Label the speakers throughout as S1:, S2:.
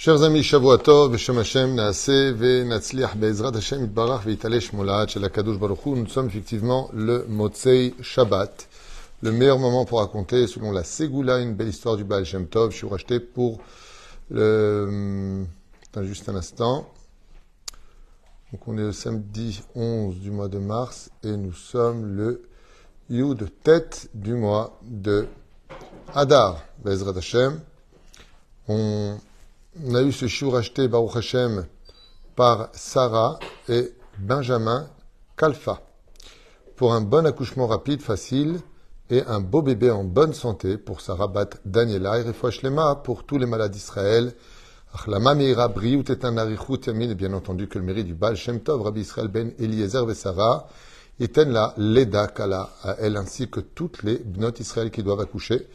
S1: Chers amis, Shavuatov, Beshem Hashem, Naase, Ve Be'ezrat Hashem, Itbarach, Ve'italesh Molat, Shel Baruch Hu. Nous sommes effectivement le Motzei Shabbat, le meilleur moment pour raconter, selon la Ségoula, une belle histoire du Baal Shem Tov. Je suis racheté pour le... Attends juste un instant. Donc on est le samedi 11 du mois de mars et nous sommes le Yud tête du mois de Hadar, Be'ezrat Hashem. On on a eu ce chiour acheté, Baruch Hashem, par Sarah et Benjamin Kalfa, pour un bon accouchement rapide, facile, et un beau bébé en bonne santé pour Sarah Bat Daniela, et Refouach Lema pour tous les malades d'Israël. Achlama Meira et un Yamin, et bien entendu que le mérite du Baal Shem Tov, Rabbi Israël Ben Eliezer Sarah, éteignent la Leda Kala à elle, ainsi que toutes les Bnot Israël qui doivent accoucher,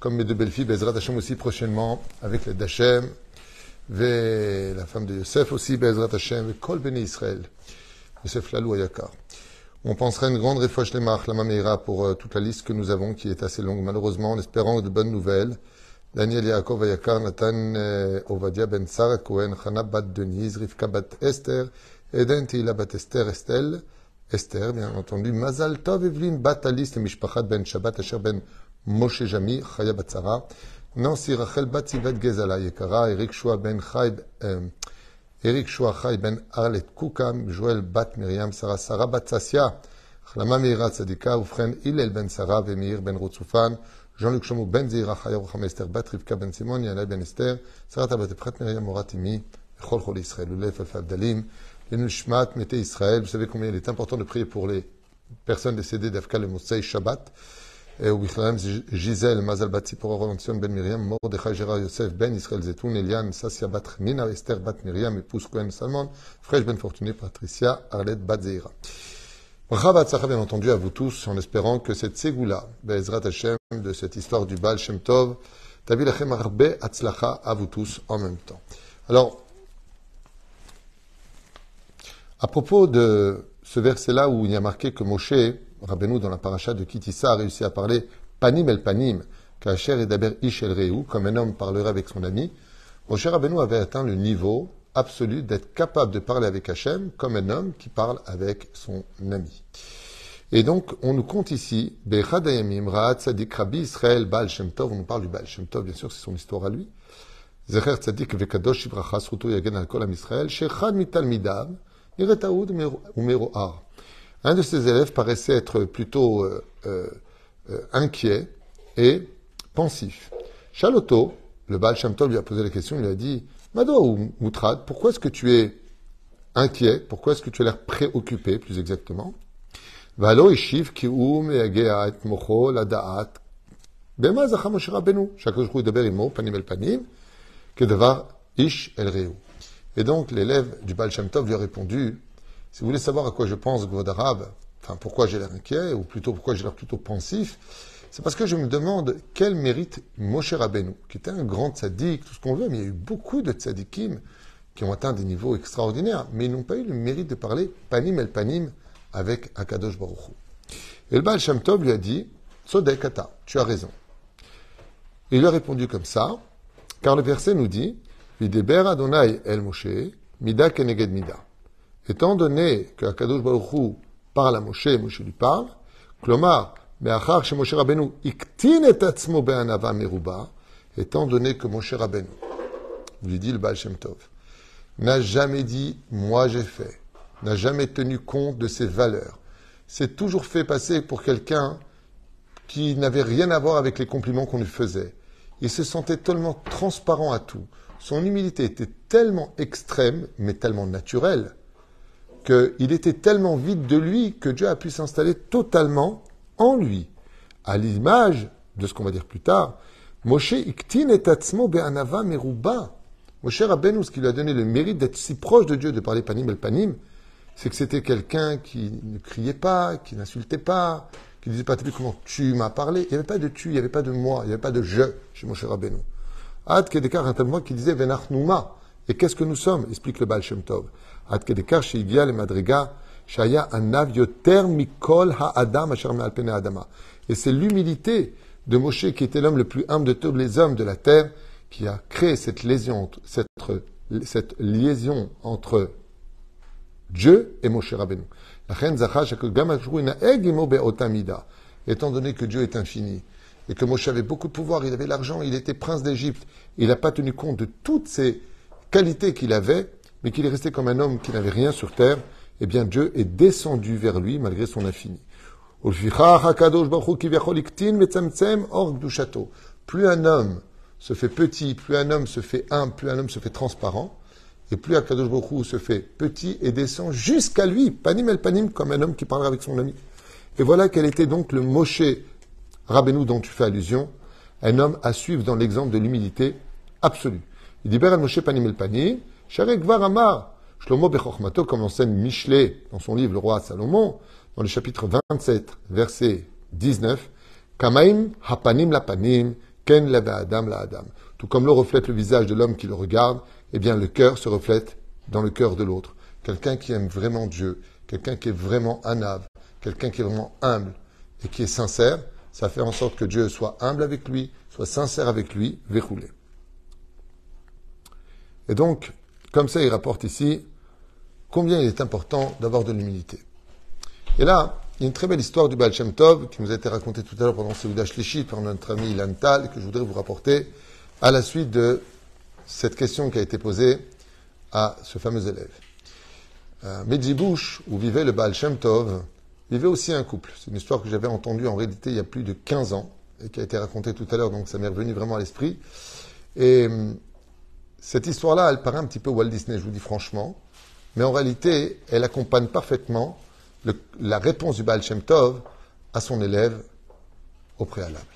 S1: comme mes deux belles filles, Bezrat Hashem aussi prochainement, avec les Dachem, la femme de Yosef aussi, Bezrat Hashem, Kol Israël, Yosef Lalou Ayakar. On penserait une grande refouche les marques, la pour euh, toute la liste que nous avons, qui est assez longue, malheureusement, en espérant de bonnes nouvelles. Daniel Yaakov Ayakar, Nathan euh, Ovadia Ben Sarah Cohen, Chana Bat Denise, Rivka Bat Esther, Eden Teila Bat Esther Estelle, Esther, bien entendu, Mazal Tov Evelyn Bat Alice, Mishpachat Ben Shabbat, Asher Ben Moshe Jami, Chaya Bat Sarah, Nancy Rachel Bat Sivet Gezala Yekara, Eric Shua Ben Chai, euh, Eric Shua Ben Arlet Kukam, Joël Bat Miriam, Sarah Sarah Bat Sassia, Chlama Meira Tzadika, Ufren Hillel Ben Sarah, Vemir Ben Rotsufan, Jean-Luc Shomou Ben Zira Chaya Rucham Esther Bat Rivka Ben Simon, Yana Ben Esther, Sarah Tabat Efrat Miriam Moratimi, Chol Chol Israël, Ulef Alf Abdalim, les Nushmat, Mete Israël. Vous savez combien il est important de prier pour les personnes décédées d'Afka le Mosei Shabbat ובכללם ז'יזל, מזל בת ציפורה רולנציון בן מרים, מרדכי ג'רה יוסף בן ישראל זיתון, אליאן, ססיה בת חמינה, אסתר בת מרים, מפוס כהן סלמון, פרש בן פורטוני, פטריסיה, ארלט בת זעירה. Bracha Batzaka, bien entendu, à vous tous, en espérant que cette ségoula, Be'ezrat Hashem, de cette histoire du Baal Shem Tov, Tavi Lachem Arbe Atzlacha, à vous tous en même temps. Alors, à propos de ce verset-là où il y a marqué que Moshe, Rabbeinu, dans la paracha de Kitissa, a réussi à parler panim el panim, kacher et daber ish el reu, comme un homme parlerait avec son ami, Moshe Rabbeinu avait atteint le niveau absolu d'être capable de parler avec Hachem comme un homme qui parle avec son ami. Et donc, on nous compte ici, Bechad Ayamim, Ra'at Tzadik, Rabbi Israël, Baal Shem Tov, on nous parle du Baal Shem Tov, bien sûr, c'est son histoire à lui. Zecher Tzadik, Vekadosh, Ibracha, Sruto, Yagen, Al-Kol, Am Israël, Shechad Mital Midav, Iretaoud. Un de ses élèves paraissait être plutôt euh, euh, euh, inquiet et pensif. Chaloto, le Baal lui a posé la question, il lui a dit Mado ou Moutrad, pourquoi est-ce que tu es inquiet? Pourquoi est-ce que tu as l'air préoccupé, plus exactement? Et mocho la da'at. Et donc, l'élève du Baal lui a répondu si vous voulez savoir à quoi je pense, God arabe, enfin pourquoi j'ai l'air inquiet, ou plutôt pourquoi j'ai l'air plutôt pensif, c'est parce que je me demande quel mérite Moshe Rabbeinu, qui était un grand tzaddik, tout ce qu'on veut, mais il y a eu beaucoup de tzaddikim qui ont atteint des niveaux extraordinaires, mais ils n'ont pas eu le mérite de parler panim el panim avec Akadosh Baruch Hu. Et le Baal Shem lui a dit, Sodekata, tu as raison. Il lui a répondu comme ça, car le verset nous dit, Videber Adonai el Moshe, mida keneged mida étant donné qu'Akadosh Baruchou parle à Moshe, Moshe lui parle, Klomar, Meachar chez Moshe Rabbeinu, Iktin et Atzmo Be'anava Meruba, étant donné que Moshe Rabbeinu, lui dit le Baal n'a jamais dit moi j'ai fait, n'a jamais tenu compte de ses valeurs, s'est toujours fait passer pour quelqu'un qui n'avait rien à voir avec les compliments qu'on lui faisait. Il se sentait tellement transparent à tout. Son humilité était tellement extrême, mais tellement naturelle, qu'il était tellement vide de lui que Dieu a pu s'installer totalement en lui. À l'image de ce qu'on va dire plus tard, Moshe iktin et atzmo be'anava meruba. Moshe Rabbeinu, ce qui lui a donné le mérite d'être si proche de Dieu, de parler panim el panim, c'est que c'était quelqu'un qui ne criait pas, qui n'insultait pas, qui ne disait pas, comment tu m'as parlé? Il n'y avait pas de tu, il n'y avait pas de moi, il n'y avait pas de je chez Moshe Rabbeinu. Ad Kedekar, un qui disait Venachnouma. Et qu'est-ce que nous sommes? Explique le Baal Shem Tov. Et c'est l'humilité de Moshe qui était l'homme le plus humble de tous les hommes de la terre qui a créé cette liaison entre Dieu et Moshe Rabbeinu. Étant donné que Dieu est infini et que Moshe avait beaucoup de pouvoir, il avait l'argent, il était prince d'Égypte, il n'a pas tenu compte de toutes ces qualités qu'il avait, mais qu'il est resté comme un homme qui n'avait rien sur terre, eh bien Dieu est descendu vers lui malgré son infini. Plus un homme se fait petit, plus un homme se fait humble, plus un homme se fait transparent, et plus Akadosh Baruch se fait petit et descend jusqu'à lui, panim el panim, comme un homme qui parlera avec son ami. Et voilà quel était donc le Moshe Rabbeinu dont tu fais allusion, un homme à suivre dans l'exemple de l'humilité absolue. Il dit Moshe panim el panim, Sharek Amar, Shlomo Bechormato, comme enseigne Michelet dans son livre Le roi Salomon, dans le chapitre 27, verset 19, Kamaim hapanim la panim, ken adam la adam. Tout comme le reflète le visage de l'homme qui le regarde, eh bien le cœur se reflète dans le cœur de l'autre. Quelqu'un qui aime vraiment Dieu, quelqu'un qui est vraiment anave, quelqu'un qui est vraiment humble et qui est sincère, ça fait en sorte que Dieu soit humble avec lui, soit sincère avec lui, verroulé. Et donc, comme ça, il rapporte ici combien il est important d'avoir de l'humilité. Et là, il y a une très belle histoire du Baal Shem Tov qui nous a été racontée tout à l'heure pendant Seudah Shlichit par notre ami Ilan Tal, que je voudrais vous rapporter à la suite de cette question qui a été posée à ce fameux élève. Euh, Medjibouche, où vivait le Baal Shem Tov, vivait aussi un couple. C'est une histoire que j'avais entendue en réalité il y a plus de 15 ans et qui a été racontée tout à l'heure, donc ça m'est revenu vraiment à l'esprit. Hum, cette histoire-là, elle paraît un petit peu Walt Disney, je vous dis franchement, mais en réalité, elle accompagne parfaitement la réponse du Baal Shem Tov à son élève au préalable.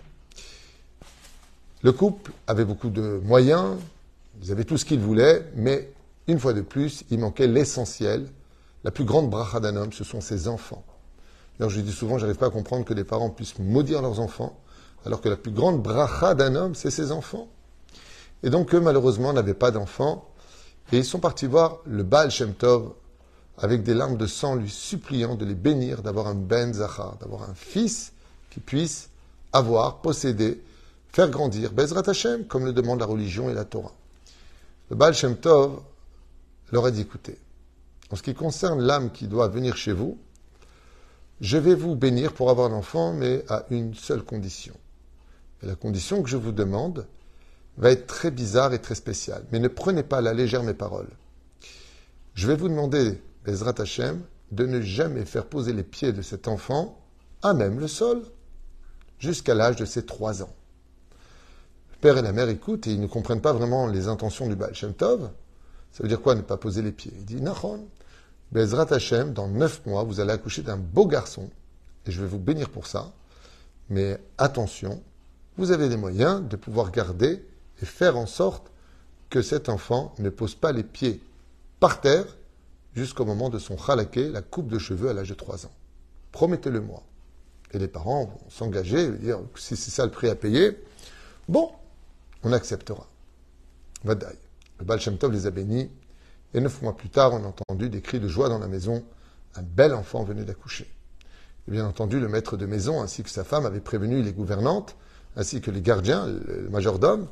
S1: Le couple avait beaucoup de moyens, ils avaient tout ce qu'ils voulaient, mais une fois de plus, il manquait l'essentiel. La plus grande bracha d'un homme, ce sont ses enfants. Alors je dis souvent, j'arrive pas à comprendre que des parents puissent maudire leurs enfants, alors que la plus grande bracha d'un homme, c'est ses enfants. Et donc eux, malheureusement, n'avaient pas d'enfants, et ils sont partis voir le Baal Shem Tov avec des larmes de sang, lui suppliant de les bénir, d'avoir un Ben Zachar, d'avoir un fils qui puisse avoir, posséder, faire grandir Bezrat Hashem, comme le demande la religion et la Torah. Le Baal Shem Tov leur a dit écoutez, en ce qui concerne l'âme qui doit venir chez vous, je vais vous bénir pour avoir l'enfant, mais à une seule condition. Et la condition que je vous demande va être très bizarre et très spéciale. Mais ne prenez pas à la légère mes paroles. Je vais vous demander Ezrat Hashem, de ne jamais faire poser les pieds de cet enfant à même le sol, jusqu'à l'âge de ses trois ans. Le père et la mère écoutent et ils ne comprennent pas vraiment les intentions du Baal Shem Tov. Ça veut dire quoi ne pas poser les pieds? Il dit Nahon, Bezrat Hashem, dans neuf mois, vous allez accoucher d'un beau garçon et je vais vous bénir pour ça. Mais attention, vous avez les moyens de pouvoir garder et faire en sorte que cet enfant ne pose pas les pieds par terre jusqu'au moment de son khalaké, la coupe de cheveux à l'âge de 3 ans. Promettez-le moi. Et les parents vont s'engager dire si c'est ça le prix à payer, bon, on acceptera. Vadaï. Le Baal les a bénis. Et neuf mois plus tard, on a entendu des cris de joie dans la maison. Un bel enfant venait d'accoucher. Et bien entendu, le maître de maison ainsi que sa femme avaient prévenu les gouvernantes, ainsi que les gardiens, le majordome,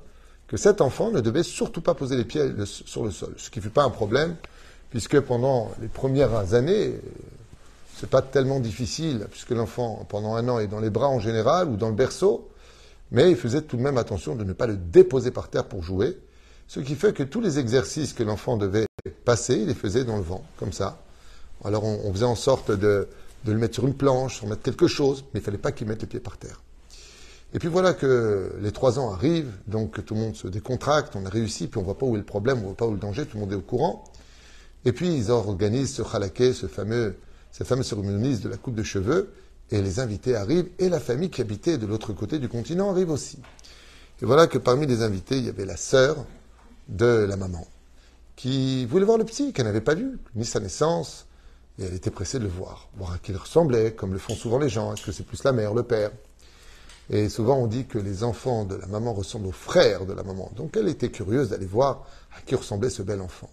S1: que cet enfant ne devait surtout pas poser les pieds sur le sol. Ce qui ne fut pas un problème puisque pendant les premières années, c'est pas tellement difficile, puisque l'enfant, pendant un an, est dans les bras en général ou dans le berceau, mais il faisait tout de même attention de ne pas le déposer par terre pour jouer, ce qui fait que tous les exercices que l'enfant devait passer, il les faisait dans le vent, comme ça. Alors on, faisait en sorte de, le mettre sur une planche, sur mettre quelque chose, mais il fallait pas qu'il mette les pieds par terre. Et puis voilà que les trois ans arrivent, donc tout le monde se décontracte, on a réussi, puis on voit pas où est le problème, on voit pas où est le danger, tout le monde est au courant. Et puis ils organisent ce khalaké, ce fameux, cette fameuse cérémonie de la coupe de cheveux, et les invités arrivent, et la famille qui habitait de l'autre côté du continent arrive aussi. Et voilà que parmi les invités, il y avait la sœur de la maman, qui voulait voir le petit, qu'elle n'avait pas vu, ni sa naissance, et elle était pressée de le voir, voir à qui il ressemblait, comme le font souvent les gens. Est-ce que c'est plus la mère, le père? Et souvent on dit que les enfants de la maman ressemblent aux frères de la maman. Donc elle était curieuse d'aller voir à qui ressemblait ce bel enfant.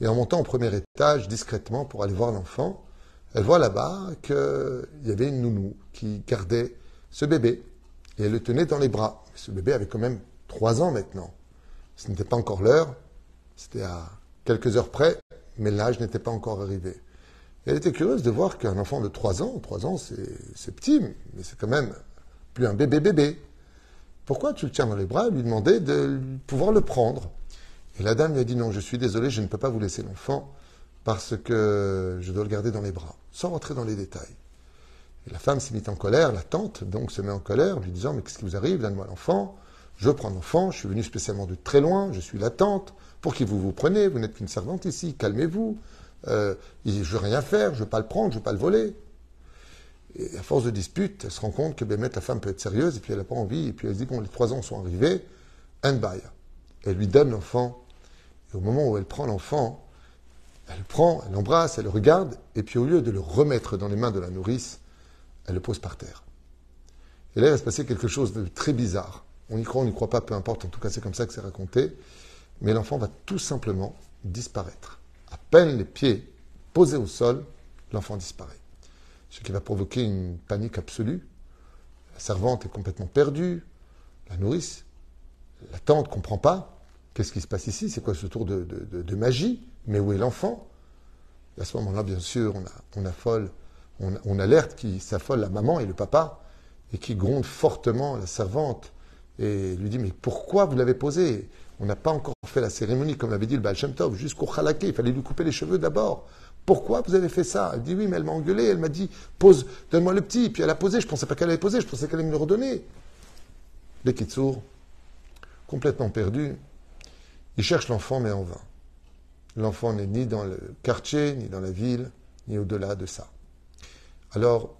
S1: Et en montant au premier étage discrètement pour aller voir l'enfant, elle voit là-bas qu'il y avait une nounou qui gardait ce bébé. Et elle le tenait dans les bras. ce bébé avait quand même trois ans maintenant. Ce n'était pas encore l'heure C'était à quelques heures près, mais l'âge n'était pas encore arrivé. elle était curieuse de voir qu'un enfant de 3 ans, 3 ans c'est petit, mais c'est quand même plus un bébé bébé. Pourquoi tu le tiens dans les bras Elle lui demandait de pouvoir le prendre? Et la dame lui a dit non, je suis désolé, je ne peux pas vous laisser l'enfant parce que je dois le garder dans les bras, sans rentrer dans les détails. Et la femme s'est mise en colère, la tante donc se met en colère, lui disant mais qu'est-ce qui vous arrive? Donne-moi l'enfant. Je prends l'enfant, je suis venu spécialement de très loin, je suis la tante. Pour qui vous vous prenez? Vous n'êtes qu'une servante ici, calmez-vous. Euh, je ne veux rien faire, je ne veux pas le prendre, je ne veux pas le voler. Et à force de dispute, elle se rend compte que la femme peut être sérieuse, et puis elle n'a pas envie, et puis elle se dit, bon, les trois ans sont arrivés, and by. Elle lui donne l'enfant, et au moment où elle prend l'enfant, elle le prend, elle l'embrasse, elle le regarde, et puis au lieu de le remettre dans les mains de la nourrice, elle le pose par terre. Et là, il va se passer quelque chose de très bizarre. On y croit, on n'y croit pas, peu importe, en tout cas c'est comme ça que c'est raconté. Mais l'enfant va tout simplement disparaître. À peine les pieds posés au sol, l'enfant disparaît ce qui va provoquer une panique absolue. La servante est complètement perdue, la nourrice, la tante ne comprend pas. Qu'est-ce qui se passe ici? C'est quoi ce tour de, magie? Mais où est l'enfant? À ce moment-là, bien sûr, on, affole, on, alerte qui s'affole la maman et le papa, et qui gronde fortement la servante, et lui dit Mais pourquoi vous l'avez posé On n'a pas encore fait la cérémonie, comme l'avait dit le Baal jusqu'au khalaké, il fallait lui couper les cheveux d'abord. Pourquoi vous avez fait ça Elle dit oui, mais elle m'a engueulé, elle m'a dit pose, donne-moi le petit. Puis elle a posé, je pensais pas qu'elle allait poser, je pensais qu'elle allait me le redonner. Les Kitsour, complètement perdu, il cherche l'enfant, mais en vain. L'enfant n'est ni dans le quartier, ni dans la ville, ni au-delà de ça. Alors,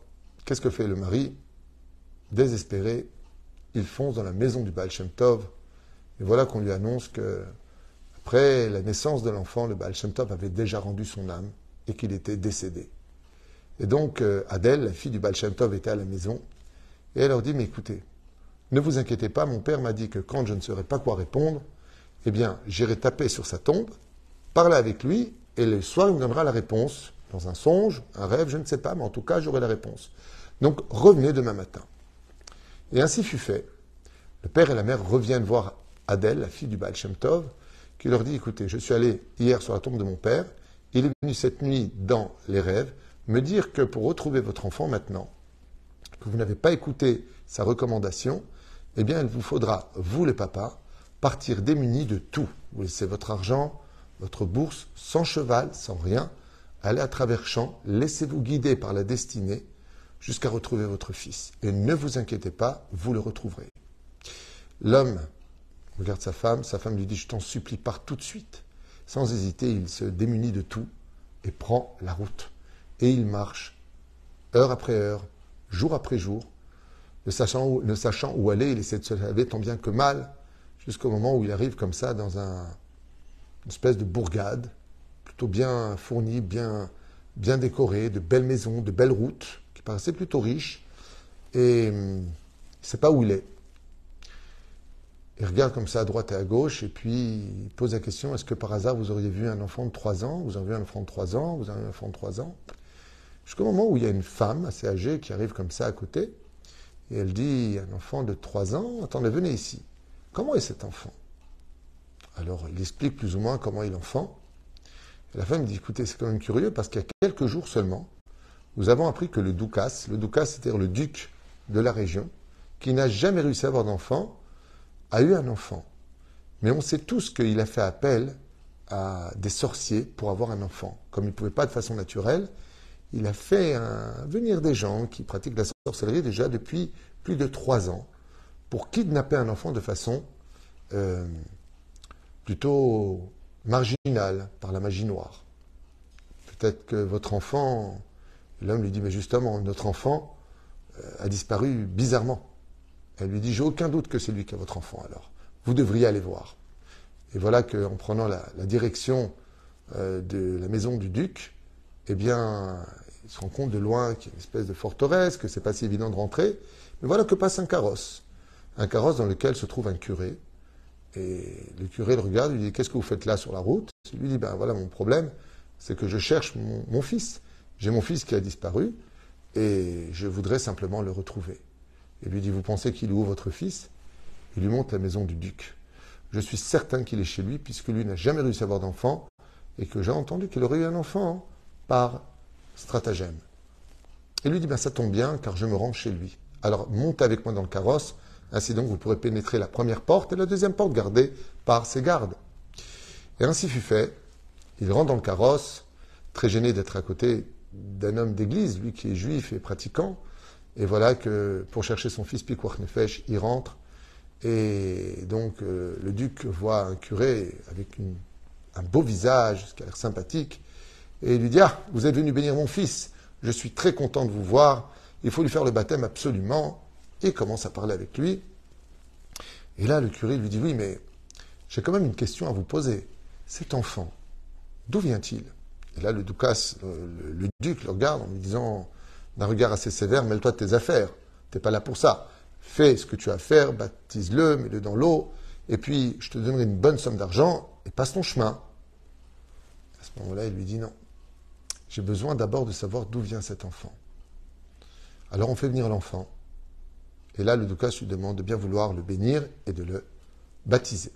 S1: qu'est-ce que fait le mari? Désespéré, il fonce dans la maison du Baal Shem Tov, et voilà qu'on lui annonce que, après la naissance de l'enfant, le Baal Shem Tov avait déjà rendu son âme et qu'il était décédé. Et donc, euh, Adèle, la fille du Baal était à la maison. Et elle leur dit, mais écoutez, ne vous inquiétez pas, mon père m'a dit que quand je ne saurais pas quoi répondre, eh bien, j'irai taper sur sa tombe, parler avec lui, et le soir, il me donnera la réponse, dans un songe, un rêve, je ne sais pas, mais en tout cas, j'aurai la réponse. Donc, revenez demain matin. Et ainsi fut fait. Le père et la mère reviennent voir Adèle, la fille du Baal qui leur dit, écoutez, je suis allé hier sur la tombe de mon père, il est venu cette nuit dans les rêves me dire que pour retrouver votre enfant maintenant, que vous n'avez pas écouté sa recommandation, eh bien, il vous faudra, vous les papas, partir démunis de tout. Vous laissez votre argent, votre bourse, sans cheval, sans rien, allez à travers champs, laissez-vous guider par la destinée jusqu'à retrouver votre fils. Et ne vous inquiétez pas, vous le retrouverez. L'homme regarde sa femme, sa femme lui dit, je t'en supplie, pars tout de suite. Sans hésiter, il se démunit de tout et prend la route. Et il marche, heure après heure, jour après jour, ne sachant où, aller, il essaie de se laver tant bien que mal, jusqu'au moment où il arrive comme ça dans un, une espèce de bourgade, plutôt bien fournie, bien, bien décorée, de belles maisons, de belles routes, qui paraissaient plutôt riches, et hum, il ne sait pas où il est. Il regarde comme ça à droite et à gauche et puis il pose la question est-ce que par hasard vous auriez vu un enfant de 3 ans? Vous avez vu un enfant de 3 ans? Vous avez un enfant de 3 ans? Jusqu'au moment où il y a une femme assez âgée qui arrive comme ça à côté et elle dit un enfant de 3 ans attendez, venez ici. Comment est cet enfant? Alors il explique plus ou moins comment est l'enfant. La femme dit écoutez, c'est quand même curieux parce qu'il y a quelques jours seulement, nous avons appris que le Doukas, le Doukas c'est-à-dire le duc de la région, qui n'a jamais réussi à avoir d'enfant, a eu un enfant. Mais on sait tous qu'il a fait appel à des sorciers pour avoir un enfant. Comme il ne pouvait pas de façon naturelle, il a fait venir des gens qui pratiquent la sorcellerie déjà depuis plus de trois ans pour kidnapper un enfant de façon euh, plutôt marginale par la magie noire. Peut-être que votre enfant, l'homme lui dit, mais justement, notre enfant euh, a disparu bizarrement. Elle lui dit, j'ai aucun doute que c'est lui qui est votre enfant alors. Vous devriez aller voir. Et voilà qu'en prenant la, direction euh, de la maison du duc, eh bien, il se rend compte de loin qu'il y a une espèce de forteresse, que c'est pas si évident de rentrer. Mais voilà que passe un carrosse. Un carrosse dans lequel se trouve un curé. Et le curé le regarde, lui dit Qu'est-ce que vous faites là sur la route? Il lui dit Ben voilà, mon problème, c'est que je cherche mon fils. J'ai mon fils qui a disparu et je voudrais simplement le retrouver. Il lui dit, vous pensez qu'il est où votre fils? Il lui montre la maison du duc. je suis certain qu'il est chez lui, puisque lui n'a jamais réussi à avoir d'enfant, et que j'ai entendu qu'il aurait eu un enfant par stratagème. Et lui dit, ben, ça tombe bien, car je me rends chez lui. Alors montez avec moi dans le carrosse, ainsi donc vous pourrez pénétrer la première porte et la deuxième porte gardée par ses gardes. Et ainsi fut fait. Il rentre dans le carrosse, très gêné d'être à côté d'un homme d'église, lui qui est juif et pratiquant. Et voilà que pour chercher son fils Pikwach Nefesh, il rentre. Et donc euh, le duc voit un curé avec un beau visage, ce qui a l'air sympathique. Et il lui dit Ah, vous êtes venu bénir mon fils. Je suis très content de vous voir. Il faut lui faire le baptême absolument. Et commence à parler avec lui. Et là, le curé lui dit Oui, mais j'ai quand même une question à vous poser. Cet enfant, d'où vient-il? Et là, le, Ducas, le, duc le regarde en lui disant d'un regard assez sévère Mêle-toi de tes affaires. Tu n'es pas là pour ça. Fais ce que tu as à faire, baptise-le, mets-le dans l'eau, et puis je te donnerai une bonne somme d'argent et passe ton chemin. À ce moment-là, il lui dit Non. J'ai besoin d'abord de savoir d'où vient cet enfant. Alors on fait venir l'enfant. Et là, le Ducas lui demande de bien vouloir le bénir et de le baptiser.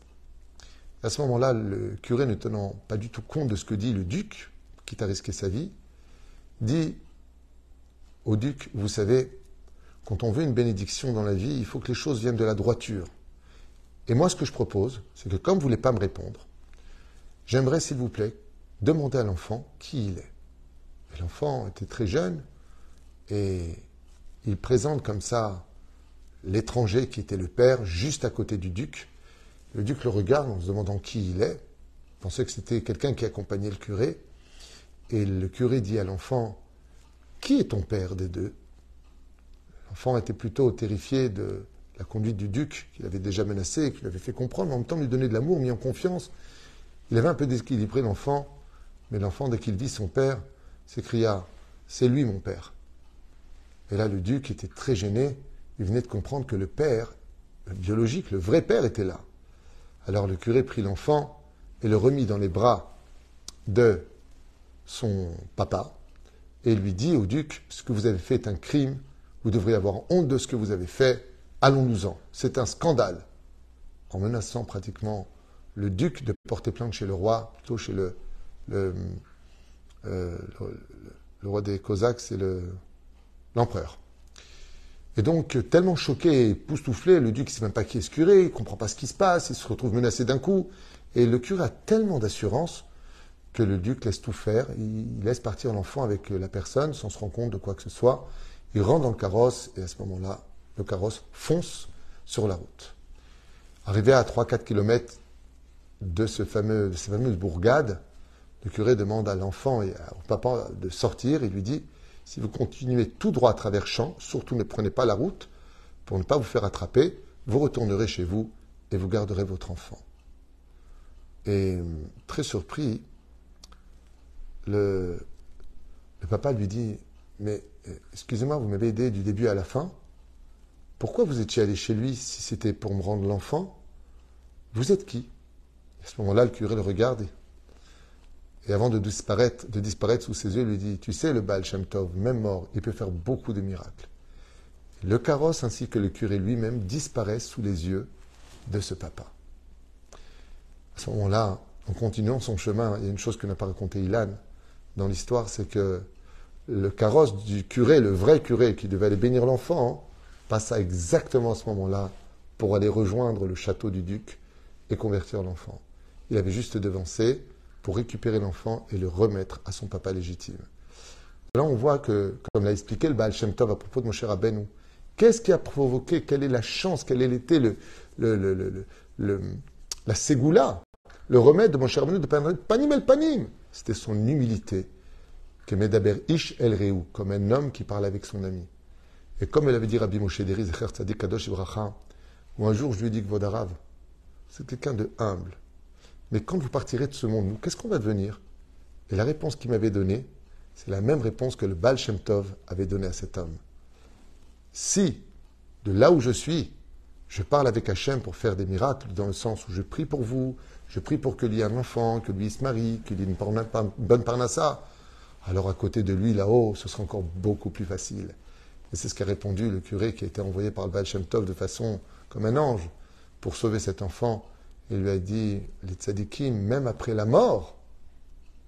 S1: À ce moment-là, le curé, ne tenant pas du tout compte de ce que dit le duc, qui a risqué sa vie, dit au duc, vous savez, quand on veut une bénédiction dans la vie, il faut que les choses viennent de la droiture. Et moi, ce que je propose, c'est que comme vous ne voulez pas me répondre, j'aimerais, s'il vous plaît, demander à l'enfant qui il est. L'enfant était très jeune et il présente comme ça l'étranger qui était le père juste à côté du duc le duc le regarde en se demandant qui il est. Il pensait que c'était quelqu'un qui accompagnait le curé. Et le curé dit à l'enfant Qui est ton père des deux? L'enfant était plutôt terrifié de la conduite du duc, qu'il avait déjà menacé et qu'il avait fait comprendre, mais en même temps lui donner de l'amour, mis en confiance. Il avait un peu déséquilibré l'enfant, mais l'enfant, dès qu'il vit son père, s'écria C'est lui mon père. Et là, le duc était très gêné. Il venait de comprendre que le père, le biologique, le vrai père, était là. Alors le curé prit l'enfant et le remit dans les bras de son papa et lui dit au duc, ce que vous avez fait est un crime, vous devriez avoir honte de ce que vous avez fait, allons-nous-en. C'est un scandale. En menaçant pratiquement le duc de porter plainte chez le roi, plutôt chez le, euh, roi des Cosaques, c'est l'empereur. Et donc, tellement choqué et époustouflé, le duc ne sait même pas qui est ce curé, il ne comprend pas ce qui se passe, il se retrouve menacé d'un coup. Et le curé a tellement d'assurance que le duc laisse tout faire, il laisse partir l'enfant avec la personne sans se rendre compte de quoi que ce soit. Il rentre dans le carrosse et à ce moment-là, le carrosse fonce sur la route. Arrivé à 3-4 km de, ce fameux, de cette fameuse bourgade, le curé demande à l'enfant et au papa de sortir et lui dit si vous continuez tout droit à travers champs, surtout ne prenez pas la route pour ne pas vous faire attraper, vous retournerez chez vous et vous garderez votre enfant. Et très surpris, le, papa lui dit, mais excusez-moi, vous m'avez aidé du début à la fin. Pourquoi vous étiez allé chez lui si c'était pour me rendre l'enfant? Vous êtes qui? À ce moment-là, le curé le regarde et avant de disparaître, de disparaître sous ses yeux, il lui dit Tu sais, le Baal Shem Tov, même mort, il peut faire beaucoup de miracles. Le carrosse ainsi que le curé lui-même disparaissent sous les yeux de ce papa. À ce moment-là, en continuant son chemin, il y a une chose que n'a pas raconté Ilan dans l'histoire c'est que le carrosse du curé, le vrai curé qui devait aller bénir l'enfant, passa exactement à ce moment-là pour aller rejoindre le château du duc et convertir l'enfant. Il avait juste devancé pour récupérer l'enfant et le remettre à son papa légitime. Là, on voit que, comme l'a expliqué le Baal Shem Tov à propos de mon cher Abenou, qu'est-ce qui a provoqué, quelle est la chance, quelle a été le, le, la ségoula, le remède de mon cher Abenou de Panim el Panim C'était son humilité, que Medaber Ish el Reu, comme un homme qui parle avec son ami. Et comme elle avait dit Rabbi Moshe Deri, Tzadik Kadosh Ibracha, où un jour je lui ai dit que Vodarav, c'est quelqu'un de humble, mais quand vous partirez de ce monde, qu'est-ce qu'on va devenir? Et la réponse qu'il m'avait donnée, c'est la même réponse que le Baal Shem Tov avait donnée à cet homme. Si, de là où je suis, je parle avec Hachem pour faire des miracles, dans le sens où je prie pour vous, je prie pour que lui ait un enfant, que lui se marie, qu'il ait une bonne parnassa, alors à côté de lui, là-haut, ce sera encore beaucoup plus facile. Et c'est ce qu'a répondu le curé qui a été envoyé par le Baal Shem Tov de façon comme un ange pour sauver cet enfant Il lui a dit, les tzadikim, même après la mort,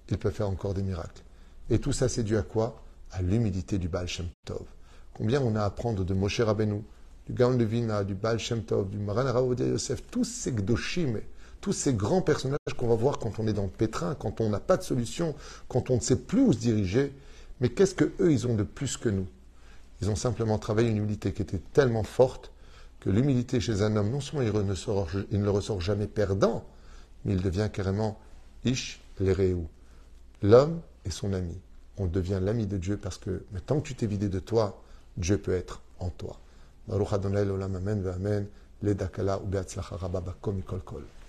S1: ils peuvent faire encore des miracles. Et tout ça, c'est dû à quoi? À l'humilité du Baal Shem Tov. Combien on a à apprendre de Moshe Rabbeinu, du Gaon de Vina, du Baal Shem Tov, du Maran Ravodia Yosef, tous ces Gdoshim, tous ces grands personnages qu'on va voir quand on est dans le pétrin, quand on n'a pas de solution, quand on ne sait plus où se diriger. Mais qu'est-ce que eux, ils ont de plus que nous? Ils ont simplement travaillé une humilité qui était tellement forte que l'humilité chez un homme, non seulement il, ne, sort, il ne ressort jamais perdant, mais il devient carrément Ish l'Ereou. L'homme est son ami. On devient l'ami de Dieu parce que mais tant que tu t'es vidé de toi, Dieu peut être en toi. Baruch Adonai Olam Amen Amen. Ledakala ou Beatzlacha Rabba Kol.